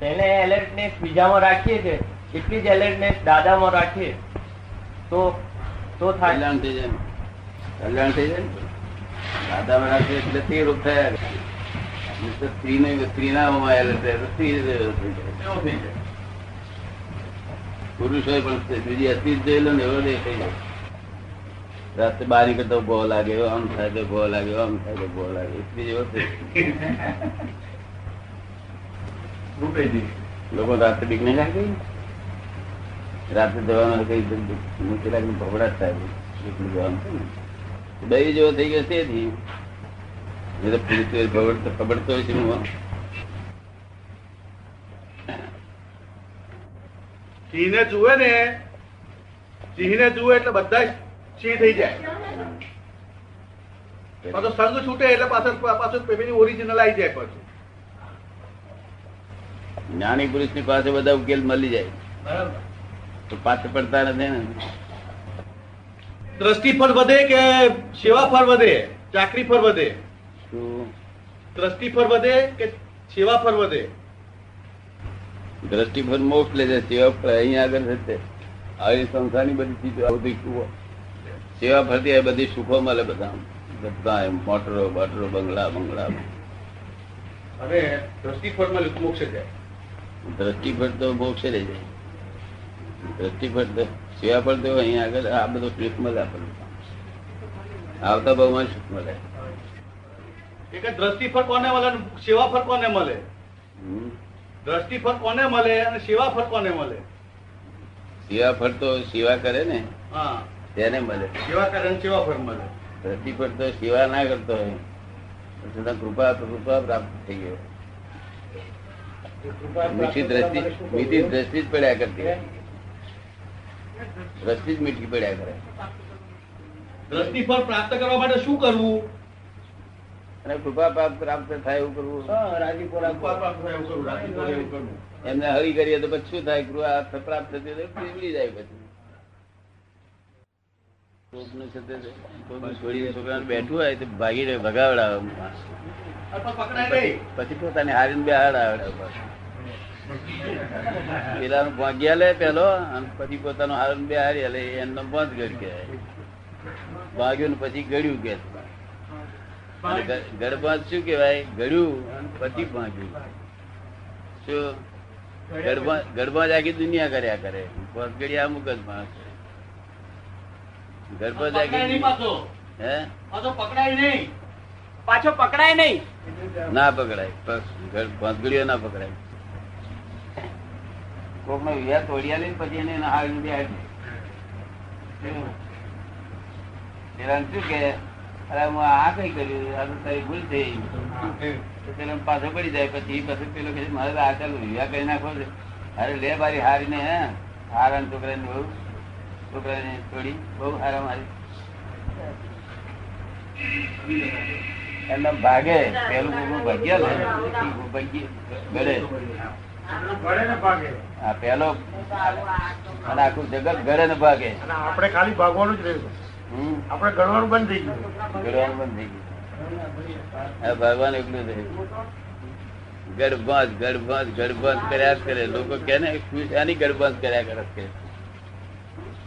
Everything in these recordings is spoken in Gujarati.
તેને એલર્ટનેસ બીજામાં રાખીએ છે, એટલી જ એલર્ટનેસ દાદામાં રાખીએ. તો તો થાય. કલ્યાણ થઈ જાય કલ્યાણ થઈ જાય. દાદામાં રાખીએ એટલે તે રૂપ થયા સ્ત્રીને, સ્ત્રીનામાં સ્ત્રી થઈ જાય. એવું પુરુષ હોય પણ બીજી અતિ જ જોઈ લો ને એવો દેખાઈ જાય. રાત્રે બહાર નીકળતો ભો લાગે આમ થાય તો ભો લાગે આમ થાય તો લાગે. સ્ત્રી જેવો થઈ. લોકો રાત્રે બીક નહીં લાગે? રાત્રે જવાનું કઈ મૂકી લાગે ભવડાટ થાય એકલું જવાનું છે ને. દહીં જેવો થઈ ગયો તેથી નહીં તો હોય છે હું સિંહને જુએ ને સિંહને જુએ એટલે બધા સિંહ થઈ જાય. તો સંઘ છૂટે એટલે પાછળ પાછું પેલી ઓરિજિનલ આવી જાય પાછું. જ્ઞાની પુરુષની પાસે બધા ઉકેલ મળી જાય. બરાબર. તો પાછળ પડતા નથી ને. દ્રષ્ટિ પર વધે કે સેવા પર વધે? ચાકરી પર વધે? દ્રષ્ટિ પર વધે કે સેવા પર વધે? દ્રષ્ટિ પર મોક્ષ લે છે સેવા પર અહીંયા આગળ છે. આવી સંસ્થાની બધી ચીજો બધી સેવા ફરતી આ બધી સુખો મળે બધા બધા એમ મોટરો બટરો બંગલા બંગલા. અને દ્રષ્ટિ ફળમાં મોક્ષ જાય. દ્રષ્ટિ પર તો મોક્ષે રહી જાય દ્રષ્ટિફળ તો સેવા ફળ તો અહીંયા આગળ આ બધું સુખ મળે આપણને આવતા બહુમાં સુખ મળે એ દ્રષ્ટિફળ કોને મળે અને સેવા ફળ કોને મળે દ્રષ્ટિફળ દ્રષ્ટિ કોને મળે અને સેવા ફળ કોને મળે સેવા ફળ તો સેવા કરે ને. હા. તેને મળે સેવા કરે ને સેવા ફળ મળે દ્રષ્ટિ તો સેવા ના કરતો હોય. કૃપા કૃપા પ્રાપ્ત થઈ ગયો. મીઠી દ્રષ્ટિ મીઠી દ્રષ્ટિ જ પડ્યા કરતી દ્રષ્ટિ જ મીઠી પડ્યા કરે. દ્રષ્ટિ ફળ પ્રાપ્ત કરવા માટે શું કરવું? અને કૃપા પ્રાપ્ત પ્રાપ્ત થાય એવું કરવું. એમને હરી કરીએ તો પછી શું થાય? કૃપા પ્રાપ્ત થતી જાય પછી કોકનું છે તે કોકનું છોડીને છોકરાને બેઠું હોય તો ભાગી ભગાવડાવે અથવા પકડાય નહીં. પછી પોતાની હારીને બે હાડાવડે પેલાનું ભાગ્યા લે પેલો અને પછી પોતાનું હારણ બે હારી લે એમનો બંધ ગઢ કહેવાય. ભાગ્યું ને પછી ગળ્યું કે. ગડબાંધ શું કેવાય ગળ્યું અને પછી ભાગ્યું. શું? ગળબાંધ ગળબાંધ આખી દુનિયા કર્યા કરે. ગળ્યા ગળી અમુક જ માણસ. પકડાય નહીં પાછો. હે? પાછો પકડાય નહીં. પાછો પકડાય નહીં. ના પકડાય. ઘર- ભાંગડીઓ ના પકડાય. કોક નો વિવાહ તોડિયા લઈને પછી એને હાલ બે પેલા શું કે અરે હું આ કઈ કર્યું? આ તો તારી ભૂલ થઈ. તો પેલો પાછો પડી જાય. પછી પછી પેલો કહે મારે તો આ ચાલુ વિવાહ કરી નાખો છે. અરે લે બારી હારીને હે. હારા છોકરાને બહુ. છોકરાને છોડી બહુ હારા મારી એમના ભાગે પેલું ભોગવું ભાગ્યા ગળે. પેલો અને આખું જગત ગળે ને ભાગે આપણે ખાલી ભાગવાનું જ રહ્યું આપણે ગણવાનું બંધ થઈ ગયું. ગળવાનું બંધ થઈ ગયું. ભગવાન એકલું થયું ગડબાંધ ગડબાંધ ગડબાંધ કર્યા કરે. લોકો કે ને ખુશ આની કર્યા કરે. છે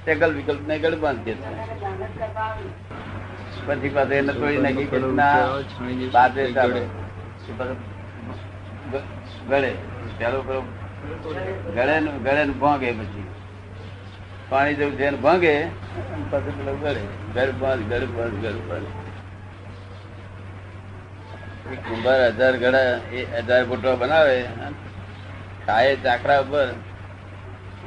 ટેકલ વિકલ્પ ને ગળ છે. પછી પાસે એને તોડી નાખી કે ના બાદે ચાલો. પછી પાછું ગ- ગળે. પેલો પેલો ગળે ને ગળે ને ભાંગે પછી. પાણી જેવું છે ને ભાંગે પછી પેલો ગળે. ગડબાંધ ગડબાંધ ગડબાંધ એક કુંભાર હજાર ગળા એ હજાર ગોટવા બનાવે ખાય ચાકરા ઉપર.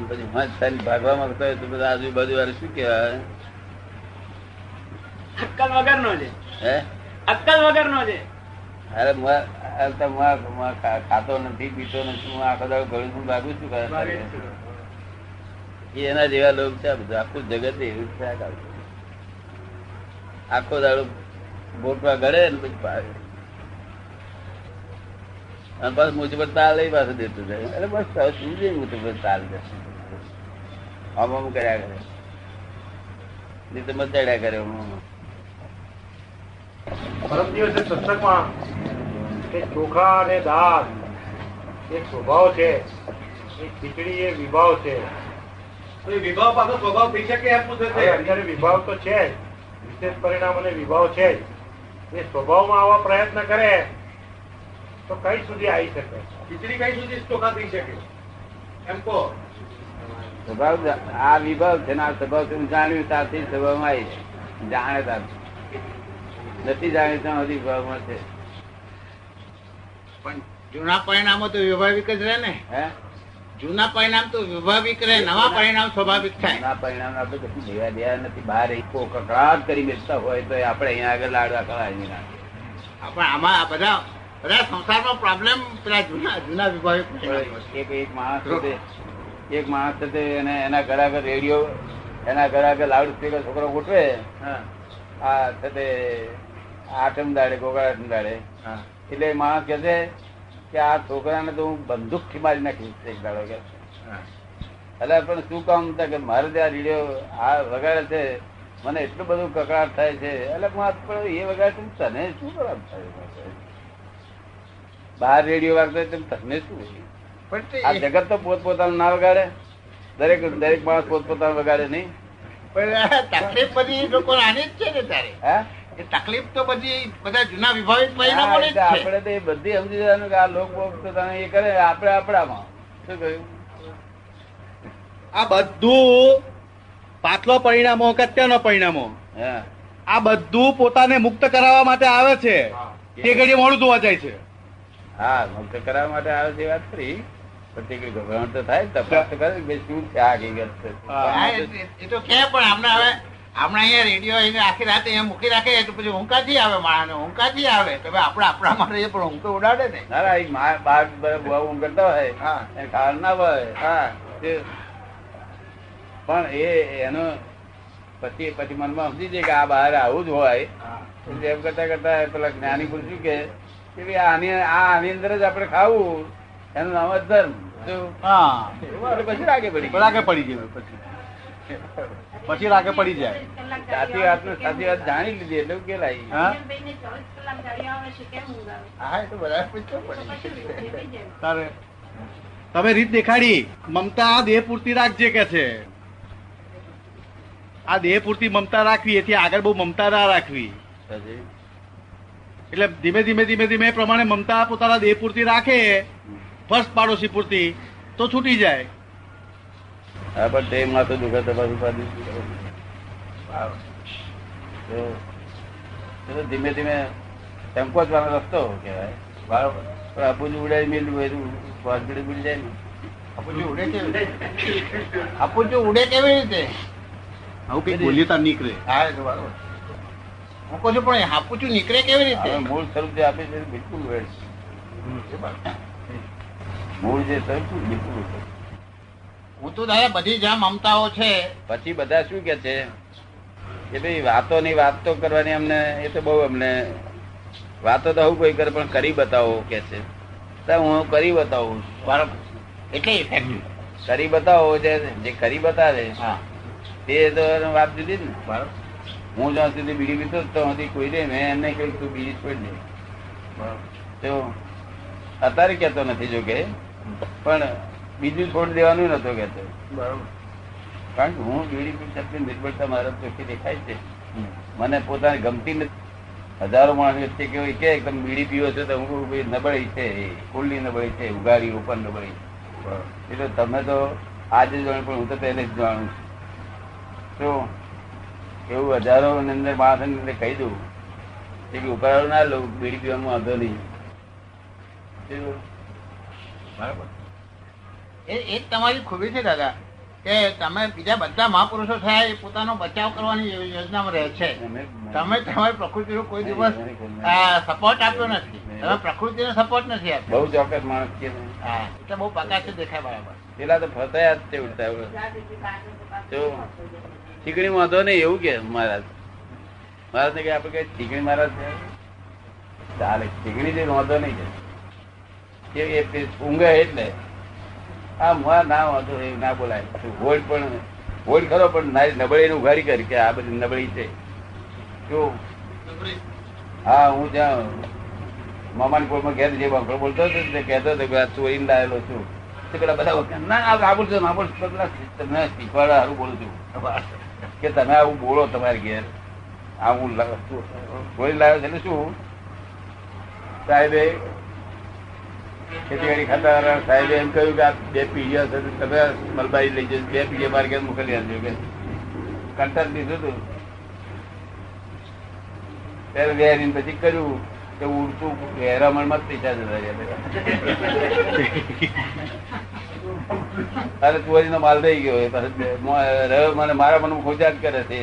પછી ભાગવા માંગતો હોય તો બધા આજુબાજુ વાળા શું કહેવાય? અક્કલ વગર નો છે. હે? અક્કલ વગર નો છે. અરે ખાતો નથી પીતો નથી હું આખો દાડો ગળું છું ભાગું છું. એના જેવા લોક છે બધું. આખું જગત એવું છે આખો દાડો બોટમાં ગળે ને પછી પાડે અને પાછું પર તાલ એ પાસે દેતું જાય. અરે બસ શું છે મુજ તાલ જશે આમ આમ કર્યા કરે. નહીં તો મચાડ્યા કરે. પરમ દિવસે સત્સંગમાં કે ચોખા અને દાળ એ સ્વભાવ છે એ ખીચડી એ વિભાવ છે. વિભાવ પાછો સ્વભાવ થઈ શકે એમ પૂછે છે. અત્યારે વિભાવ તો છે જ વિશેષ પરિણામ અને વિભાવ છે જ. એ સ્વભાવમાં આવા પ્રયત્ન કરે તો કઈ સુધી આવી શકે? ખીચડી કઈ સુધી ચોખા થઈ શકે? એમ કહો. સ્વભાવ આ વિભાવ છે ને આ સ્વભાવ હું જાણ્યું ત્યાંથી સ્વભાવમાં આવી જાણે નથી જાણ્યું ત્યાં સુધી વિભાવમાં છે. પણ જૂના પરિણામો તો વ્યવહારિક જ રહે ને. હે? જૂના પરિણામ તો વ્યવહારિક રહે નવા પરિણામ સ્વાભાવિક થાય. ના પરિણામ આપણે કશું લેવા દેવા નથી. બહાર એક કકડાટ કરી બેસતા હોય તો આપણે અહીંયા આગળ લાડવા કરાવી ના પણ આમાં આ બધા બધા સંસારમાં પ્રોબ્લેમ પેલા જૂના જૂના વિભાવિક એક એક માણસ છે એક માણસ છે એને એના ઘર આગળ રેડિયો એના ઘર આગળ લાઉડ સ્પીકર છોકરો ગોઠવે. હા. આ છે તે આઠમ દાડે ગોગા આઠમ દાડે. હા. એટલે માણસ કહે છે કે આ છોકરાને તો હું બંદૂકથી મારી નાખીશ એક દાડો કે. હા. એટલે પણ શું કામ કે મારે ત્યાં રેડિયો આ વગાડે છે? મને એટલું બધું કકડાટ થાય છે. એટલે પણ એ વગાડે તને શું ખરાબ થાય બહાર રેડિયો વાગતો તને શું આ જગત તો પોતપોતાનું ના વગાડે. દરેક દરેક માણસ પોતપોતાનું વગાડે નહીં. પણ તકલીફ બધી લોકો આની જ છે ને તારે. એ તકલીફ તો બધી બધા જૂના વિભાવિક હા, જ આપણે તો એ બધી સમજી જવાનું કે આ લોક બોક એ કરે આપણે આપણામાં. શું કહ્યું? આ બધું પાછલો પરિણામો કે અત્યારનો પરિણામો? હે. આ બધું પોતાને મુક્ત કરાવવા માટે આવે છે. તે ઘડી મોડું જોવા જાય છે. હા મુક્ત કરાવવા માટે આવે છે વાત ખરી. પણ તે તો થાય તપાસ તો કરે શું છે આ હકીકત એ- તો કે પણ આમને હવે હમણાં અહીંયા રેડિયો એને આખી રાતે અહીંયા મૂકી રાખે તો પછી ઊંઘાથી આવે માણસ ઊંઘાથી આવે. તો ભાઈ આપણે આપણામાં રહીએ પણ ઊંઘ ઉડાડે ને. ના ના, એ બાર બધા ઊંઘ કરતા હોય હા. એને ના હોય. હા. પણ એ એનો પછી પછી મનમાં સમજી જાય કે આ બહાર આવું જ હોય. એમ કરતા કરતા પેલા જ્ઞાની પૂછ્યું કે કે ભાઈ આની આ આની અંદર જ આપણે ખાવું. એનું નામ જ ધર્મ. હા. પછી રાગે પડી રાગે પડી જાય પછી. પછી રાગે પડી જાય. સાચી વાત ને સાચી વાત જાણી લીધી એટલે ઉકેલાઈ હા? હા એ તો બધા પૂછવું તારે. તમે રીત દેખાડી. મમતા આ દેહ પૂરતી રાખજે કે છે? આ દેહ પૂરતી મમતા રાખવી એથી આગળ બહુ મમતા ના રાખવી. એટલે ધીમે ધીમે ધીમે ધીમે એ પ્રમાણે મમતા પોતાના દેહ પૂરતી રાખે. ફર્સ્ટ પાડોશી પૂરતી તો છૂટી જાય. હા પણ તે માથું દુખે તો પાછું પાછું તો એ તો ધીમે ધીમે સંકોચવાનો રસ્તો કહેવાય. બરાબર પણ આપુજી ઉડાઈ મેલું હોય તો હોસ્પિટલ ભૂલી જાય ને. આપુજી ઉડે કેવી રીતે? હાપુજી ઉડે કેવી રીતે? આવું કઈ બોલ્યતા નીકળે. હા એ તો બરાબર હું કહું છું પણ હાપુચું નીકળે કેવી રીતે? મૂળ સ્વરૂપ જે આપે છે બિલકુલ વેડ છે. મૂળ જે થયું છે, બિલકુલ હું તો દાદા બધી જ્યાં મમતાઓ છે પછી બધા શું કે છે? કે ભાઈ વાતો ની વાત તો કરવાની અમને એ તો બહુ અમને વાતો તો હું કોઈ કરે પણ કરી બતાવો કે છે. હું કરી બતાવું. એટલે કરી બતાવો જે કરી બતાવે હા. તે તો વાત જુદી ને. બરાબર. હું જ્યાં સુધી બીડી પીતો ત્યાં સુધી કોઈ દે મેં એમને કહ્યું તું બીડી છોડી દે. તો અત્યારે કેતો નથી જો કે. પણ બીજું છોડી દેવાનું નતો કેતો બરાબર. કારણ કે હું બીડી શકતી નિર્બળતા મારા ચોખ્ખી દેખાય છે. મને પોતાને ગમતી નથી. હજારો માણસ વચ્ચે કેવું કે તમે બીડી પીવો છો તો હું નબળી છે કુલની નબળી છે ઉગાડી ઉપર નબળી એટલે તમે તો આજે જાણ પણ હું તો પહેલે જ જાણું છું. તો એવું હજારો અંદર માણસ અંદર કહી દઉં કે ઉપાડો ના લઉં બીડી પીવામાં વાંધો નહીં? બરાબર. એ એ તમારી ખૂબી છે દાદા કે તમે બીજા બધા મહાપુરુષો થયા એ પોતાનો બચાવ કરવાની યોજનામાં રહે છે. તમે તમારી પ્રકૃતિનો કોઈ દિવસ સપોર્ટ આપ્યો નથી. તમે પ્રકૃતિનો સપોર્ટ નથી આપ્યો બહુ ચોક્કસ માણસ છે. હા એટલે બહુ પ્રકાશ દેખાય બરાબર. પેલા તો ફસાયા જ છે ઉડતા તો જો ચીકણી વાંધો નહીં એવું કે મહારાજ. મહારાજ ને કે આપડે કઈ ચીકણી મહારાજ છે? ચાલે ચીકણી જે વાંધો નહીં કે. પે- ઊંઘે એટલે આ મા ના વાંધો, એ ના બોલાય. હોડ પણ હોડ ખરો, પણ નારી નબળી ઉઘાડી કરી કે આ બધી નબળી છે. જો, હા, હું જ્યાં મામાની કોળમાં ઘેર જે બાપડો બોલતો હતો તે કહેતો હતો કે આ ચોરીને લાવેલો છું. તે પેલા બધા ના ના, આ બોલશો છે બોલશો પેલા તમને શીખવાડવા સારું બોલું છું. કે તમે આવું બોલો તમારે ઘેર. આ હું ચોરી લાવ્યો છે એટલે શું? સાહેબે ખેતીવાડી ખાતા સાહેબે એમ કહ્યું કે આ બે પીઢીઓ છે તમે મલબારી લઈ જજો. બે પીઢીઓ મારે ઘેર મોકલી આપજો કે? કંટાળ દીધું હતું ત્યારે વેરીને પછી કર્યું કે ઉડતું હેરામણમાં પૈસા જતા રહ્યા અરે ચોરી નો માલ થઈ ગયો રહ્યો મને મારા મનમાં જ કરે છે.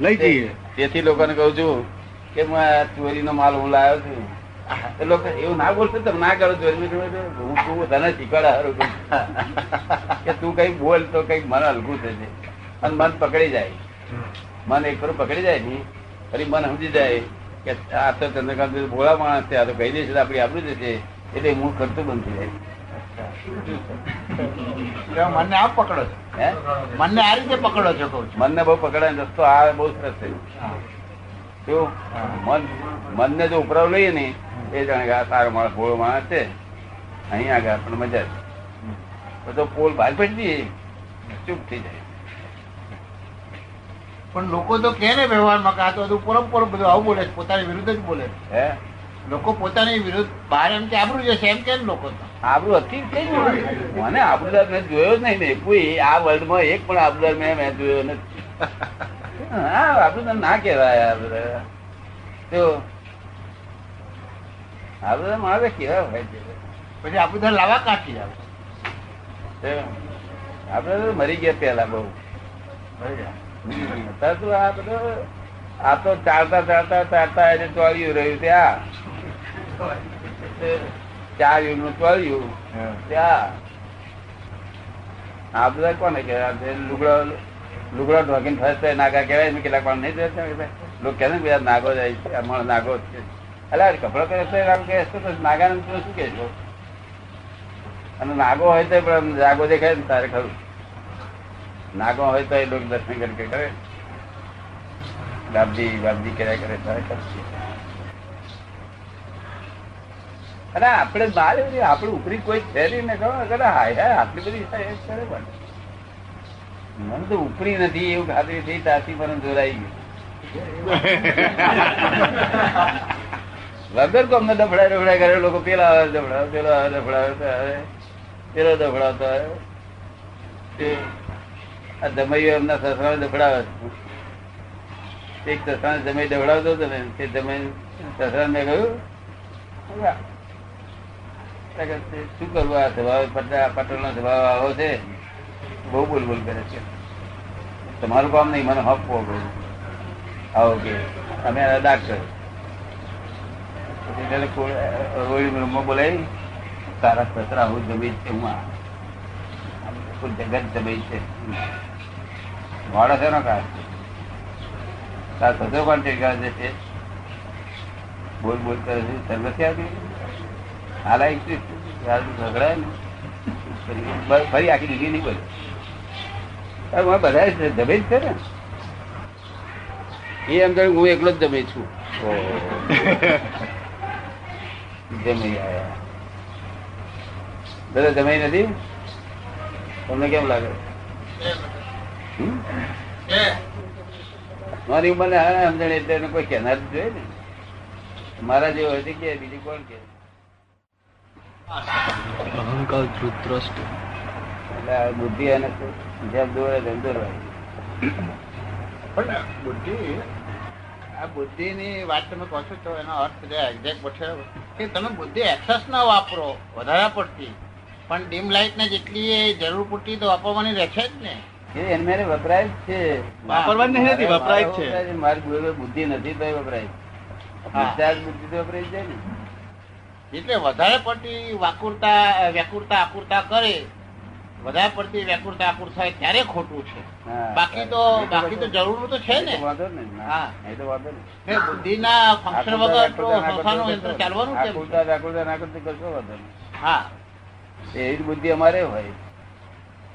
લઈ જઈએ. તેથી લોકોને કહું છું કે ચોરીનો માલ હું લાવ્યો છું. એ લોકો એવું ના બોલશે તમે ના કરો ચોરી. હું તું તને શીખવાડા હારું કે તું કઈ બોલ તો કઈ મન હલકું થશે અને મન પકડી જાય. મન એક ફરું પકડી જાય ને ફરી મન સમજી જાય કે આ તો ચંદ્રકાંત ભોળા માણસ છે આ તો કહી દેશે આપડી આપણું જશે એટલે હું ખર્ચું બંધ થઈ જાય મને આ પકડો છો? હે? મનને આ રીતે પકડો છો મનને બહુ પકડાય રસ્તો આ બહુ સરસ છે. શું? મન મનને જો ઉપરાવ લઈએ ને એ જાણે કે આ સારો માણસ ભોળો માણસ છે. અહીંયા આગળ આપણને મજા છે તો પોલ બહાર પડી દઈએ. ચૂપ થઈ જાય. પણ લોકો તો કે ને વ્યવહારમાં કે આ તો બધું પરંપરા બધું આવું બોલે છે પોતાની વિરુદ્ધ જ બોલે હે? લોકો પોતાની વિરુદ્ધ બહાર એમ કે આબરું જશે એમ કે ને લોકો તો. આબરું હતી કઈ મને આબરૂદાર મેં જોયો જ નહીં. ને કોઈ આ વર્લ્ડમાં એક પણ આબરૂદાર મેં મેં જોયો નથી. હા આબરૂદાર ના કેવાય આપડે. તો આબરૂદાર મારે કેવા હોય છે પછી આપડે લાવા કાઢી આવે આપડે તો મરી ગયા પેલા બહુ. અત્યારે તો આ બધો આ તો ચાલતા ચાલતા ચાલતા એને ચોળ્યું રહ્યું ત્યાં. ચાર યુગનું ચોળ્યું ત્યાં. આ બધા કોને કહેવાય? લુગડો લુગડો ઢોકીને ફરતા નાગા કહેવાય કેટલાક પણ નહીં જોયા લોકો કહે ને કે નાગો જાય છે અમારો નાગો છે. અલા કપડો કરે નાગો કહે તો નાગાને તું શું કહેશો? અને નાગો હોય તો પણ નાગો દેખાય ને, તારે ખરું. નાગો હોય તો એ લોકો દર્શન કરી કરે. બાબજી બાબજી કર્યા કરે, તારે ખરું. અને આપણે બહાર એવી આપણે ઉપરી કોઈ છે નહીં ને, ખબર? આટલી બધી કરે પણ. મને તો ઉપરી નથી, એવું ખાતરી થઈ તાથી મને જોડાઈ ગયું. વગર કોમ ને દફડા દફડા કરે, લોકો પેલા આવે દફડા પેલો આવે દફડા પેલો દફડાવતો આ દમૈયો એમના સસરા દફડાવે. એક સસરા જમાઈ દફડાવતો હતો ને, તે જમાઈ સસરા મેં કહ્યું "હવે આ કે શું કરવું? આ સ્વભાવ પટેલ નો સ્વભાવ આવો છે. બહુ બોલ બોલ કરે છે. તમારું કામ નહીં, મને હપ બધું આવો કે અમે ડાક્ટર. તેને રોહિણી રૂમમાં બોલાવી. તારા સસરા હું છે, હું આ કોઈ જગત જમી છે. વાળો છે. ને કાર તાર સસરો કોણ છે? છે. બોલ બોલ કરે છે. સર નથી આવતી? હાલાય ઝઘડાય ને. ફરી- આખી દીધી નહીં બોલ. બધા જમે જ છે ને? એ એમ હું એકલો જ જમે છું. જમી આયા. બધા જમાઈ નથી? તમને કેમ લાગે? મારી ઉંમર ને સમજણ એટલે એને કોઈ કહેનાર જ જોઈએ ને. મારા જેવો હજી કે બીજું કોણ કે? અહંકાર ધૃતરાષ્ટ્ર એટલે આ બુદ્ધિ અને જેમ દોરે તેમ દોરવાય. પણ બુદ્ધિ આ બુદ્ધિની વાત તમે કહો છો તો એનો અર્થ જે એક્ઝેક્ટ છે કે તમે બુદ્ધિ એક્સેસ ના વાપરો વધારે પડતી. પણ ડીમ લાઇટ ને જેટલી એ જરૂર પૂરતી તો વાપરવાની રહેશે જ ને. એ એને મેરે વપરાય જ છે. વાપરવાની નથી, વપરાય છે. મારી જોડે બુદ્ધિ નથી તો વપરાય. ડિસ્ચાર્જ બુદ્ધિ તો વપરાય જાય ને. એટલે વધારે પડતી વાકુરતા વ્યાકુરતા આકુરતા કરે વધારે પડતી વ્યાકુરતા આકુરતા થાય ત્યારે ખોટું છે. બાકી તો બાકી તો જરૂર તો છે ને. વાંધો ને ના, હા. એ તો વાંધો ને કે બુદ્ધિના ફંક્શન વગર તો સંસ્થાનું યંત્ર ચાલવાનું કેમ? વ્યાકુળતા ના કરતી કરશો વાંધો. હા. એવી જ બુદ્ધિ અમારે હોય.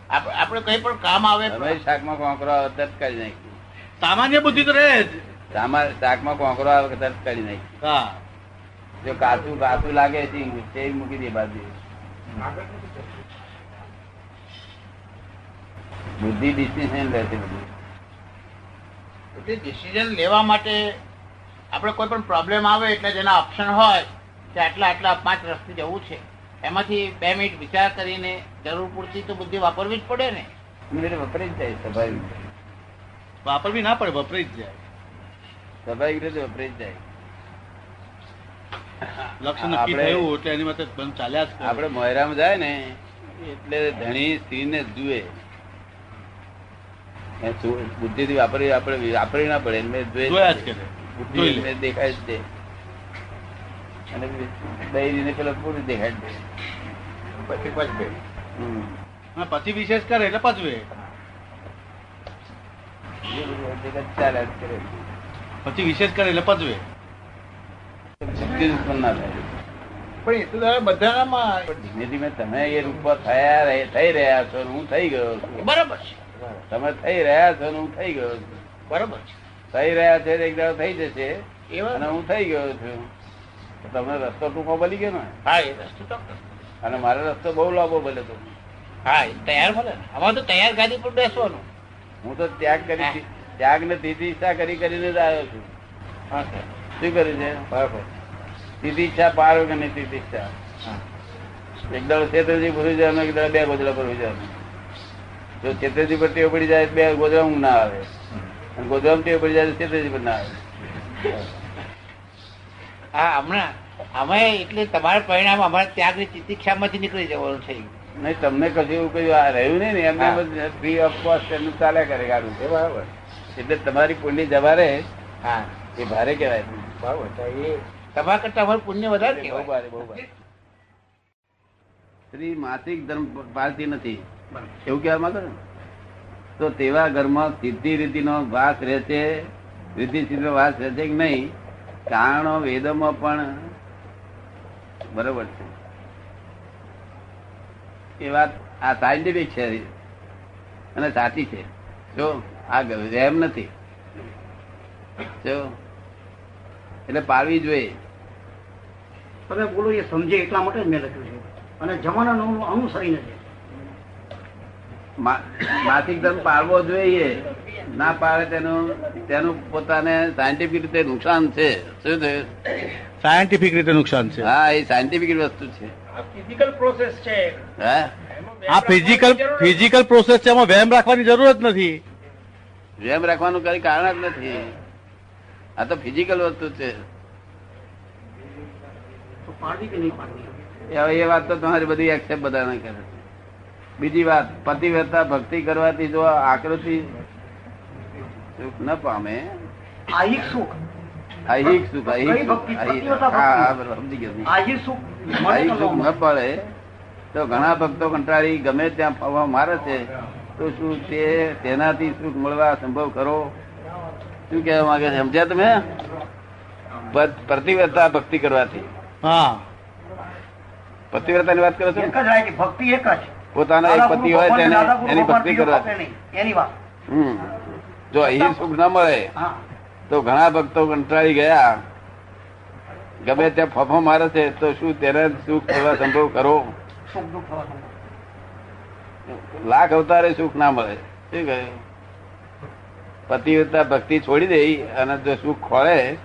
આપ- આપણે કઈ પણ કામ આવે શાકમાં કોંકરો આવે તરત કાઢી નાખી સામાન્ય બુદ્ધિ તો રહે જ. શાકમાં કોંકરો આવે તરત કાઢી નાખી હા. જો કાચું કાચું લાગે છે તે મૂકી દે બાજુ બુદ્ધિ ડિસિઝન લે છે બધું એટલે ડિસિઝન લેવા માટે આપણે કોઈ પણ પ્રોબ્લેમ આવે એટલે જેના ઓપ્શન હોય કે આટલા આટલા પાંચ રસ્તે જવું છે એમાંથી બે મિનિટ વિચાર કરીને જરૂર પૂરતી તો બુદ્ધિ વાપરવી જ પડે ને. વપરાઈ જ જાય સ્વાભાવિક વાપરવી ના પડે વપરાઈ જ જાય. સ્વાભાવિક રીતે વપરાઈ જ જાય. લક્ષ્ય નક્કી થયું એટલે એની માટે ચાલ્યા જ આપણે મોયરામાં જાય ને એટલે ધણી સ્ત્રીને જુએ. એ થી વાપરી આપણે વાપરી ના પડે જ બુદ્ધિ દેખાય જ તે અને દહીને પેલો પૂરી દેખાય જ પછી પચવે હમ. પછી વિશેષ કરે એટલે પચવે પછી વિશેષ કરે એટલે પચવે ઉત્પન્ન ના થાય. પણ એ તો દાદા બધાનામાં ધીમે ધીમે તમે એ રૂપ થયા થઈ રહ્યા છો હું થઈ ગયો છું. બરાબર છે. તમે થઈ રહ્યા છો હું થઈ ગયો છું. બરાબર થઈ રહ્યા છે એક દાડો થઈ જશે અને હું થઈ ગયો છું. તમને રસ્તો ટૂંકો બની ગયો ને? હા એ રસ્તો અને મારો રસ્તો બહુ લાંબો બને તો. હા તૈયાર મળે અમારે તો તૈયાર ગાડી પર બેસવાનું. હું તો ત્યાગ કરી ત્યાગ ને તીધી ઈચ્છા કરી કરીને જ આવ્યો છું. હા શું કર્યું છે? બરાબર. ઈચ્છા પાર કે નહીં તીધી ઈચ્છા એક દાડો તો ભૂલી જવાનું એક દાડો બે ગોજલા પર હોઈ જવાનું જો છેતરજી પર ટેવ પડી જાય બે ઊંઘ ના આવે. અને ગોદડામાં ટેવ પડી જાય તો પર ના આવે. હા હમણાં અમે એટલે તમારું પરિણામ અમારા ત્યાગની તિતિક્ષામાંથી નીકળી જવાનું થઈ નહીં તમને કશું એવું કયું આ રહ્યું નહીં ને એમને ફ્રી ઓફ કોસ્ટ એમનું ચાલ્યા કરે ગાડું. છે બરાબર. એટલે તમારી પુણ્ય જવા રહે હા. એ ભારે કહેવાય. બરાબર એ તમારા કરતા અમારું પુણ્ય વધારે બહુ ભારે બહુ ભારે. સ્ત્રી માસિક ધર્મ પાળતી નથી. એવું કહેવા માંગો ને? તો તેવા ઘરમાં સિદ્ધિ રીતિનો વાસ રહે રીતિ સિદ્ધિનો વાસ રહે છે કે નહીં? કારણો વેદોમાં પણ બરોબર છે. એ વાત આ સાયન્ટિફિક છે. અને સાચી છે. જો આ રેમ નથી. જો એટલે પાળવી જોઈએ. તમે બોલો એ સમજે એટલા માટે જ મેં લખ્યું છે. અને જમાનાનું અનુસરીને છે. માસિક ધર્મ પાળવો જોઈએ. ના પાળે તેનું તેનું પોતાને સાયન્ટિફિક રીતે નુકસાન છે. શું થયું સાયન્ટિફિક રીતે નુકસાન છે. હા એ સાયન્ટિફિક વસ્તુ છે. ફિઝિકલ પ્રોસેસ છે. હા? આ ફિઝિકલ ફિઝિકલ પ્રોસેસ છે એમાં વેમ રાખવાની જરૂર જ નથી. વેમ રાખવાનું કઈ કારણ જ નથી. આ તો ફિઝિકલ વસ્તુ છે. તો કે નહીં પાડવી એ હવે એ વાત તો તમારી બધી એક્સેપ્ટ બધાને કરે છે. બીજી વાત પતિવ્રતા ભક્તિ કરવાથી જો આકૃતિ સુખ ન પામે. આહિક સુખ. આહિક સુખ આહિક પતિવ્રતા સમજી ગયો આહિક સુખ ન ન પડે તો ઘણા ભક્તો કંટાળી ગમે ત્યાં મારે છે તો શું તે તેનાથી સુખ મળવા સંભવ કરો શું કહેવા માંગે છે? સમજ્યા તમે? પ્રતિવ્રતા ભક્તિ કરવાથી. હા. પતિવ્રતાની વાત કરો છો ને? એક જ રાય કે ભક્તિ એક જ. પોતાનો એક પતિ હોય તેને એની ભક્તિ હમ. જો અહીં સુખ ના મળે તો ઘણા ભક્તો કંટાળી ગયા. ગમે ત્યાં ફફો મારે છે તો શું તેને સુખ થવા સંભવ કરો. લાખ અવતારે સુખ ના મળે. શું કહે? પતિવ્રતા ભક્તિ છોડી દે અને જો સુખ ખોળે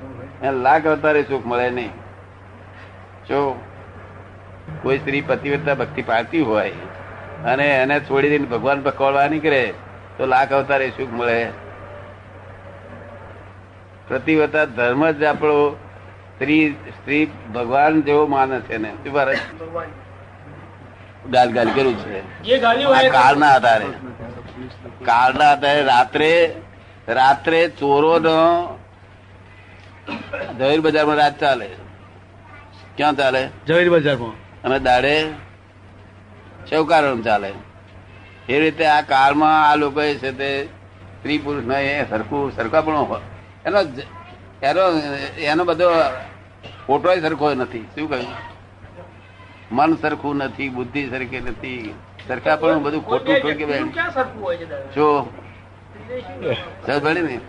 લાખ અવતારે સુખ મળે નહીં. જો કોઈ સ્ત્રી પતિવ્રતા ભક્તિ પાડતી હોય અને એને છોડી દઈને ભગવાન પકડવા નીકળે તો લાખ અવતારે સુખ મળે. પ્રતિવતા ધર્મ જ આપણો સ્ત્રી સ્ત્રી ભગવાન જેવો માને છે ને ગાલ ગાલ કર્યું છે? કાળના આધારે. કાળના આધારે રાત્રે રાત્રે ચોરો નો જહીર બજારમાં રાત ચાલે. ક્યાં ચાલે? ઝવેરી બજારમાં. અને દાડે ચૌકારો ચાલે. એ રીતે આ કાળમાં આ લોકો છે તે સ્ત્રી પુરુષ ને એ સરખું સરખા હોય. એનો એનો એનો બધો ફોટો સરખો નથી. શું કહ્યું? મન સરખું નથી બુદ્ધિ સરખી નથી. સરખાપણું બધું ખોટું થયું બેન સરખું છે દાદા? જો ભણી ને?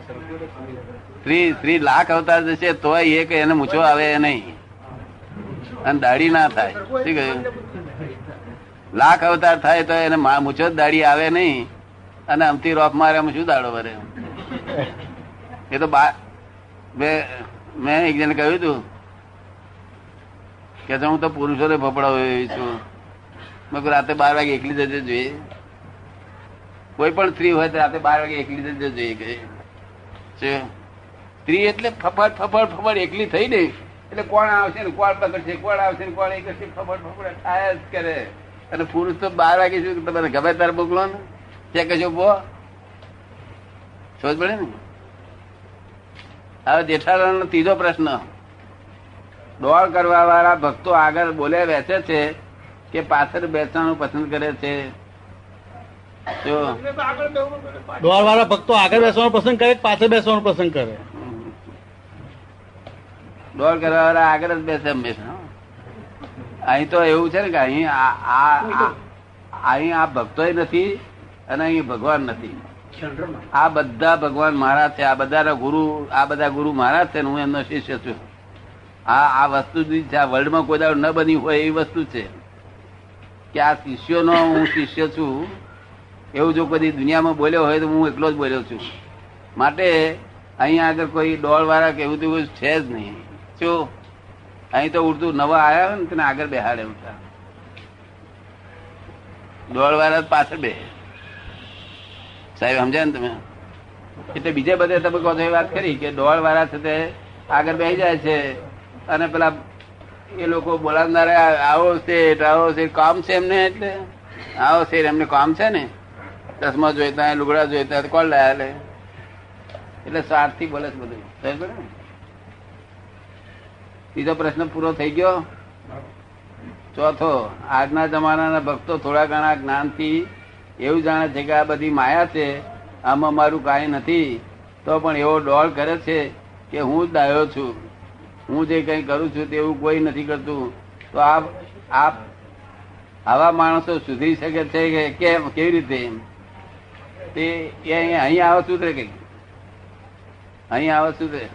સ્ત્રી સ્ત્રી લાખ અવતાર જશે તોય એક એને મૂછો આવે નહીં. અને દાઢી ના થાય. શું કહ્યું? લાખ અવતાર થાય તો એને મૂછો દાઢી આવે નહીં. અને અમથી રોપ મારે આમ શું દાડો ભરે એ તો બા મેં એક જણ કહ્યું હતું કે હું તો પુરુષોને ફફડાવું એવી છું. મેં રાતે બાર વાગે એકલી જજે જોઈએ. કોઈ પણ સ્ત્રી હોય તો રાતે બાર વાગે એકલી જજે જોઈએ કે. સ્ત્રી એટલે ફફડ ફફડ ફફડ એકલી થઈ ને એટલે કોણ આવશે ને કોણ પકડશે, કોણ આવશે ને કોણ એ કરશે, ફફડ ફફડ, થાય જ કરે. અને પુરુષ તો બાર વાગે શું તમે ગમે તારે મોકલો ને ત્યાં કશો બો સમજ પડે ને? હવે જેઠાલાલનો ત્રીજો પ્રશ્ન. દોડ કરવા વાળા ભક્તો આગળ બોલે બેસે છે કે પાછળ બેસવાનું પસંદ કરે છે? જો. દોડ વાળા ભક્તો આગળ બેસવાનું પસંદ કરે પાછળ બેસવાનું પસંદ કરે? દોડ કરવા વાળા આગળ જ બેસે હંમેશા અહીં તો એવું છે ને કે અહીં આ આ- આ- અહીં આ ભક્તોય નથી અને અહીં ભગવાન નથી. આ બધા ભગવાન મહારાજ છે. આ બધા ગુરુ આ બધા ગુરુ મહારાજ છે હું એમનો શિષ્ય છું. આ આ વસ્તુ છે આ વર્લ્ડમાં કોઈ દાડો ન બની હોય એવી વસ્તુ છે કે આ શિષ્યોનો હું શિષ્ય છું. એવું જો કદી દુનિયામાં બોલ્યો હોય તો હું એકલો જ બોલ્યો છું. માટે અહીંયા આગળ કોઈ દોડવાળા વાળા કે એવું તેવું છે જ નહીં. શું? અહીં તો ઉડતું નવા આવ્યા ને, તેને આગળ બેહાડે ઉઠા ડોળ વાળા પાછળ બે સાહેબ, સમજ્યા ને તમે? એટલે બીજે બધે તમે એ વાત કરી કે ડોળ વાળા છે તે આગળ બેસી જાય છે અને પેલા એ લોકો બોલાવનારા આવો શેઠ આવો શેઠ, કામ છે એમને એટલે? આવો શેઠ, એમને કામ છે ને? ચશ્મા જોઈતા, લુગડા જોઈતા કોણ લાયા એટલે સ્વાર્થી બોલે છે બધું. પડી પ્રશ્ન પૂરો થઈ ગયો? ચોથો, આજના જમાનાના ભક્તો થોડા ઘણા જ્ઞાનથી એવું જાણે છે કે આ બધી માયા છે, આમાં મારું કાંઈ નથી. તો પણ એવો ડોળ કરે છે કે હું જ ડાયો છું. હું જે કંઈ કરું છું તેવું કોઈ નથી કરતું. તો આપ આપ, આવા માણસો સુધરી શકે છે કે કેમ, કેવી રીતે? તે અહીંયા અહીં આવે સુધરે કઈ અહીં આવે સુધરે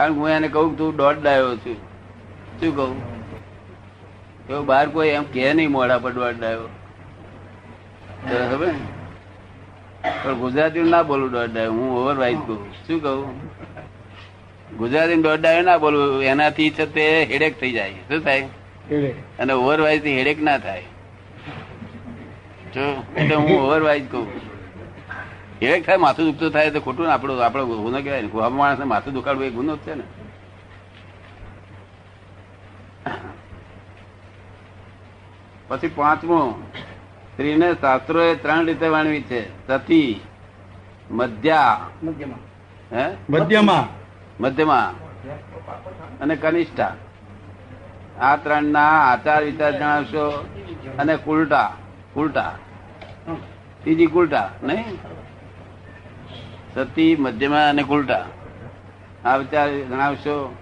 કારણ હું એને કહું તું દોઢ ડાયો છું. શું કહું? તો બહાર કોઈ એમ કે નહીં મોડા પર દોઢ ડાયો? પણ ગુજરાતી ના બોલું દોઢ ડાયો હું ઓવર વાઇઝ કહું. શું કહું? ગુજરાતી દોઢ ડાયો ના બોલવું એનાથી છે તે હેડેક થઈ જાય. શું થાય? અને ઓવર વાઇઝથી હેડેક ના થાય. જો એટલે હું ઓવર વાઇઝ કહું. હેડેક થાય માથું દુખતું થાય તો ખોટું ને આપણું આપણો ગુનો કહેવાય ને. કોઈ માણસને માથું દુખાડવું એ ગુનો જ છે ને. પછી પાંચમું સ્ત્રીને શાસ્ત્રો એ ત્રણ રીતે વર્ણવી છે. સતી મધ્યા મધ્યમાં. હે? મધ્યમાં. મધ્યમાં. અને કનિષ્ઠા. આ ત્રણ ના આચાર વિચાર જણાવશો. અને કુલટા. કુલટા. ત્રીજી કુલટા નહીં? સતી, મધ્યમાં અને ઉલટા આ વિચાર જણાવશો.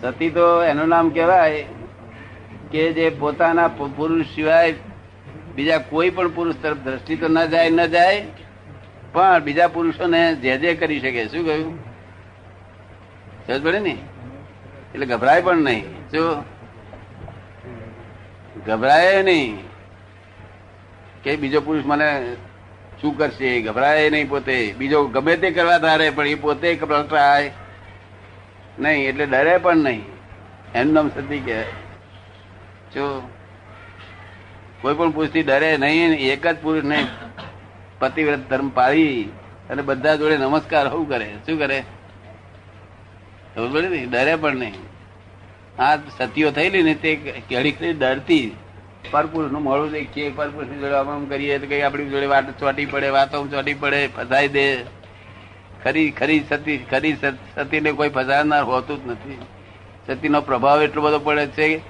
સતી તો એનું નામ કહેવાય કે જે પોતાના પુરુષ સિવાય બીજા કોઈ પણ પુરુષ તરફ દ્રષ્ટિ તો ન જાય ન જાય, પણ બીજા પુરુષોને જે જે કરી શકે. શું કહ્યું? સમજ પડે ને? એટલે ગભરાય પણ નહીં. શું? ગભરાય નહીં. કે બીજો પુરુષ મને શું કરશે? ગભરાય નહીં પોતે. બીજો ગમે તે કરવા ધારે, પણ એ પોતે ગભરાય નહીં, એટલે ડરે પણ નહીં. એનું નામ સતી કહેવાય જો, કોઈ પણ પુરુષથી ડરે નહીં, એક જ પુરુષ નહીં પતિવ્રત ધર્મ પાળી અને બધા જોડે નમસ્કાર શું કરે? શું કરે? ખબર પડી ને? ડરે પણ નહીં. આ સતીઓ થયેલી ને તે કેળી કેળી ડરતી પરપુરુષનું મોડું દેખીએ પરપુરુષની જોડે આમ કરીએ તો કઈ આપણી જોડે વાત ચોટી પડે વાતો ચોટી પડે ફસાઈ દે. ખરી ખરી સતી ખરી સતીને કોઈ ફસાનાર હોતું જ નથી. સતીનો પ્રભાવ એટલો બધો પડે છે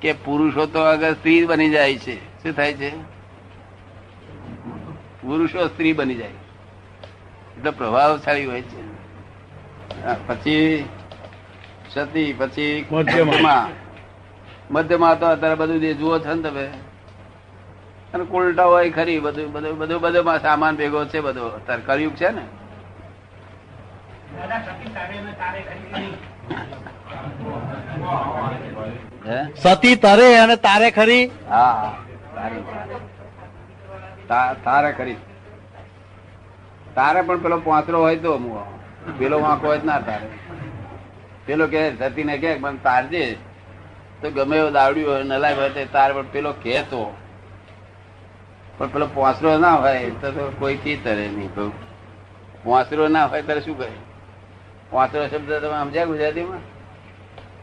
કે પુરુષો તો આગળ સ્ત્રી બની જાય છે. શું થાય છે? પુરુષો સ્ત્રી બની જાય. એટલે પ્રભાવશાળી હોય છે. પછી સતી પછી મધ્યમાં. મધ્યમાં તો અત્યારે બધું જે જુઓ છો ને તમે અને ઉલટા હોય ખરી બધું બધું બધું બધું સામાન ભેગો છે બધો. અત્યારે કર્યું છે ને. સતી તરે અને તારે ખરી. હા તારી તારે ખરી. તારે પણ પેલો પાંચરો હોય તો. પેલો વાંકો હોય ના તારે. પેલો કે સતી ને કે તારજે. તો ગમે એવો દાવડ્યું હોય નલાય હોય તો તાર પણ પેલો કહેતો. પણ પેલો પોસરો ના હોય તો તો કોઈ થી તરે નહીં કહું પોસરો ના હોય ત્યારે શું કરે? પોસરો શબ્દ તમે સમજ્યા ગુજરાતીમાં?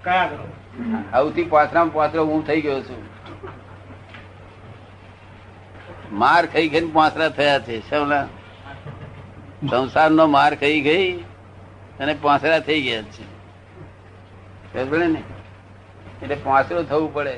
કયા કરો? સૌથી પાછરામાં પાછરો હું થઈ ગયો છું. માર ખાઈ ગઈ પાછરા થયા છે સૌના સંસારનો માર ખાઈ ગઈ અને પાછરા થઈ ગયા છે. ને? એટલે પાછરો થવું પડે